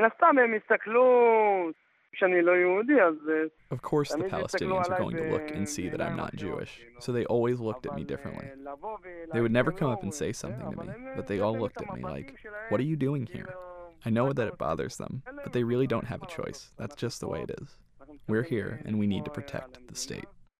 מן הסתם הם יסתכלו Of course, the Palestinians are going to look and see that I'm not Jewish, so they always looked at me differently. They would never come up and say something to me, but they all looked at me like, What are you doing here? I know that it bothers them, but they really don't have a choice. That's just the way it is. We're here, and we need to protect the state.